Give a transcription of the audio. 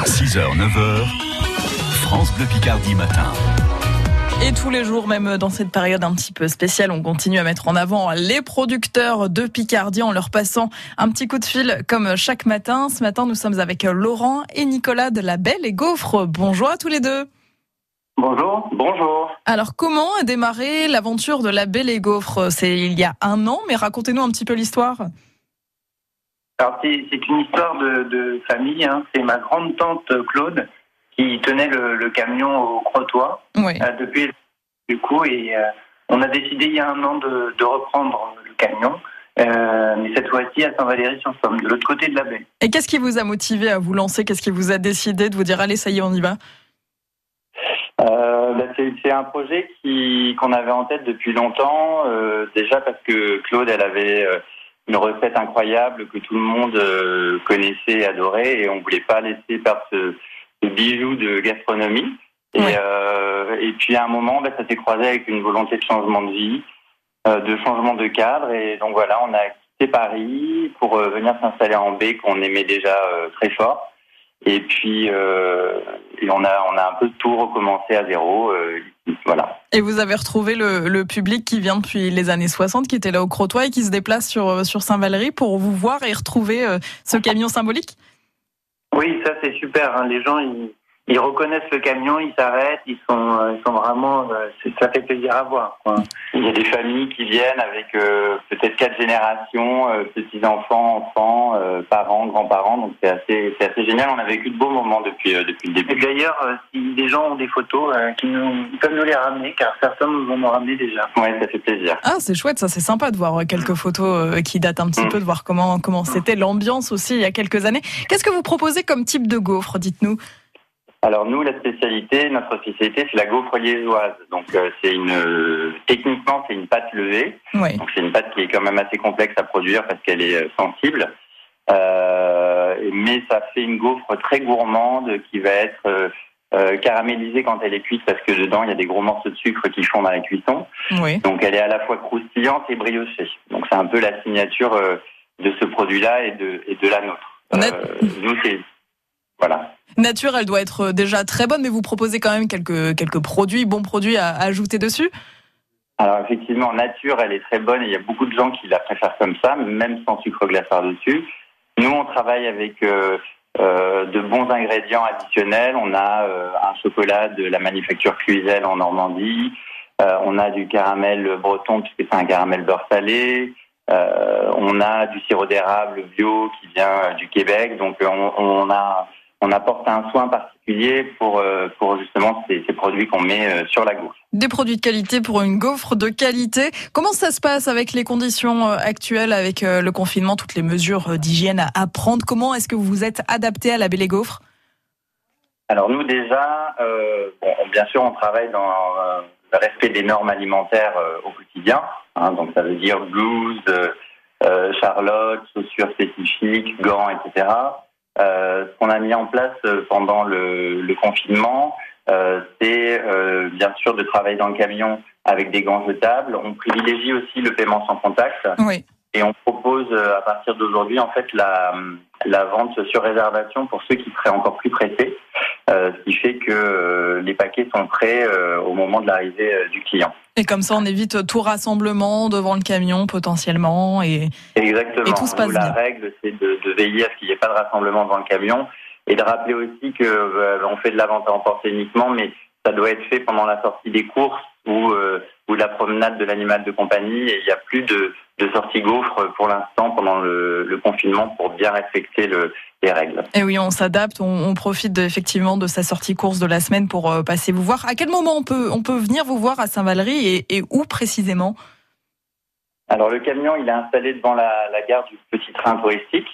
6h, 9h, France Bleu Picardie matin. Et tous les jours, même dans cette période un petit peu spéciale, on continue à mettre en avant les producteurs de Picardie en leur passant un petit coup de fil comme chaque matin. Ce matin, nous sommes avec Laurent et Nicolas de la Belle et Gaufre. Bonjour à tous les deux. Bonjour, bonjour. Alors, comment a démarré l'aventure de la Belle et Gaufre? C'est il y a un an, mais racontez-nous un petit peu l'histoire. Alors, c'est c'est une histoire de, de famille. hein. C'est ma grande tante Claude qui tenait le, le camion au Crotoy Oui. euh, depuis du coup et euh, on a décidé il y a un an de, de reprendre le camion, euh, mais cette fois-ci à Saint-Valéry-sur-Somme, de l'autre côté de la baie. Et qu'est-ce qui vous a motivé à vous lancer? Qu'est-ce qui vous a décidé de vous dire allez, ça y est, on y va? Euh, bah, c'est c'est un projet qui qu'on avait en tête depuis longtemps. euh, déjà parce que Claude, elle avait euh, une recette incroyable que tout le monde euh, connaissait et adorait, et on voulait pas laisser perdre ce, ce bijou de gastronomie. Et, Ouais. euh, et puis à un moment, bah, ça s'est croisé avec une volonté de changement de vie, euh, de changement de cadre, et donc voilà, on a quitté Paris pour euh, venir s'installer en baie qu'on aimait déjà très fort. Et puis, euh, et on a, on a un peu tout recommencé à zéro. euh, voilà. Et vous avez retrouvé le, le public qui vient depuis les années 60, qui était là au Crotoy et qui se déplace sur, sur Saint-Valéry pour vous voir et retrouver euh, ce camion symbolique? Oui, ça c'est super. hein. Les gens, ils, ils reconnaissent le camion, ils s'arrêtent, ils sont, euh, ils sont vraiment. euh, ça fait plaisir à voir. quoi. Il y a des familles qui viennent avec euh, peut-être quatre générations, euh, petits enfants, enfants, euh, parents, grands-parents. Donc c'est assez, c'est assez génial. On a vécu de beaux moments depuis euh, depuis le Et début. d'ailleurs, euh, si des gens ont des photos, euh, qui nous, ils peuvent nous les ramener, car certains nous en ont ramené déjà. Ouais, ça fait plaisir. Ah, c'est chouette, ça, c'est sympa de voir quelques photos euh, qui datent un petit Mm. peu, de voir comment comment c'était l'ambiance aussi il y a quelques années. Qu'est-ce que vous proposez comme type de gaufre Dites-nous? Alors nous, la spécialité, notre spécialité, c'est la gaufre liégeoise. Donc euh, c'est une, euh, techniquement, c'est une pâte levée. Oui. Donc c'est une pâte qui est quand même assez complexe à produire parce qu'elle est euh, sensible. Euh, mais ça fait une gaufre très gourmande qui va être caramélisée quand elle est cuite parce que dedans il y a des gros morceaux de sucre qui font dans la cuisson. Oui. Donc elle est à la fois croustillante et briochée. Donc c'est un peu la signature de ce produit-là et de, et de la nôtre. Euh, nous c'est voilà. Nature, elle doit être déjà très bonne, mais vous proposez quand même quelques quelques produits, bons produits à, ajouter dessus? Alors effectivement, nature, elle est très bonne et il y a beaucoup de gens qui la préfèrent comme ça, même sans sucre glace par-dessus. Nous, on travaille avec euh, euh, de bons ingrédients additionnels. On a euh, un chocolat de la manufacture Cluizel en Normandie. Euh, on a du caramel breton puisque c'est un caramel beurre salé. Euh, on a du sirop d'érable bio qui vient du Québec. Donc euh, on, on a on apporte un soin particulier pour euh, pour justement ces, ces produits qu'on met euh, sur la gaufre. Des produits de qualité pour une gaufre de qualité. Comment ça se passe avec les conditions euh, actuelles, avec le confinement, toutes les mesures d'hygiène à prendre? Comment est-ce que vous vous êtes adapté à la Belle Gaufre? Alors nous déjà, euh, bon, bien sûr, on travaille dans le respect des normes alimentaires au quotidien. hein, donc ça veut dire blouse, charlotte, chaussures spécifiques, gants, etc. Euh, ce qu'on a mis en place euh, pendant le, le confinement, euh, c'est euh, bien sûr de travailler dans le camion avec des gants jetables. On privilégie aussi le paiement sans contact. Oui. Et on propose à partir d'aujourd'hui en fait la, la vente sur réservation pour ceux qui seraient encore plus pressés, ce qui fait que les paquets sont prêts euh, au moment de l'arrivée euh, du client. Et comme ça, on évite tout rassemblement devant le camion potentiellement. Et Exactement. Et tout se passe Nous, la règle, c'est de, de veiller à ce qu'il n'y ait pas de rassemblement devant le camion et de rappeler aussi que euh, on fait de la vente à emporter uniquement, mais ça doit être fait pendant la sortie des courses ou, euh, ou la promenade de l'animal de compagnie. Et il n'y a plus de, de sortie gaufre pour l'instant pendant le, le confinement pour bien respecter le, les règles. Et oui, on s'adapte, on, on profite de- effectivement de sa sortie course de la semaine pour euh, passer vous voir. À quel moment on peut, on peut venir vous voir à Saint-Valery et, et où précisément? Alors le camion, il est installé devant la, la gare du petit train touristique.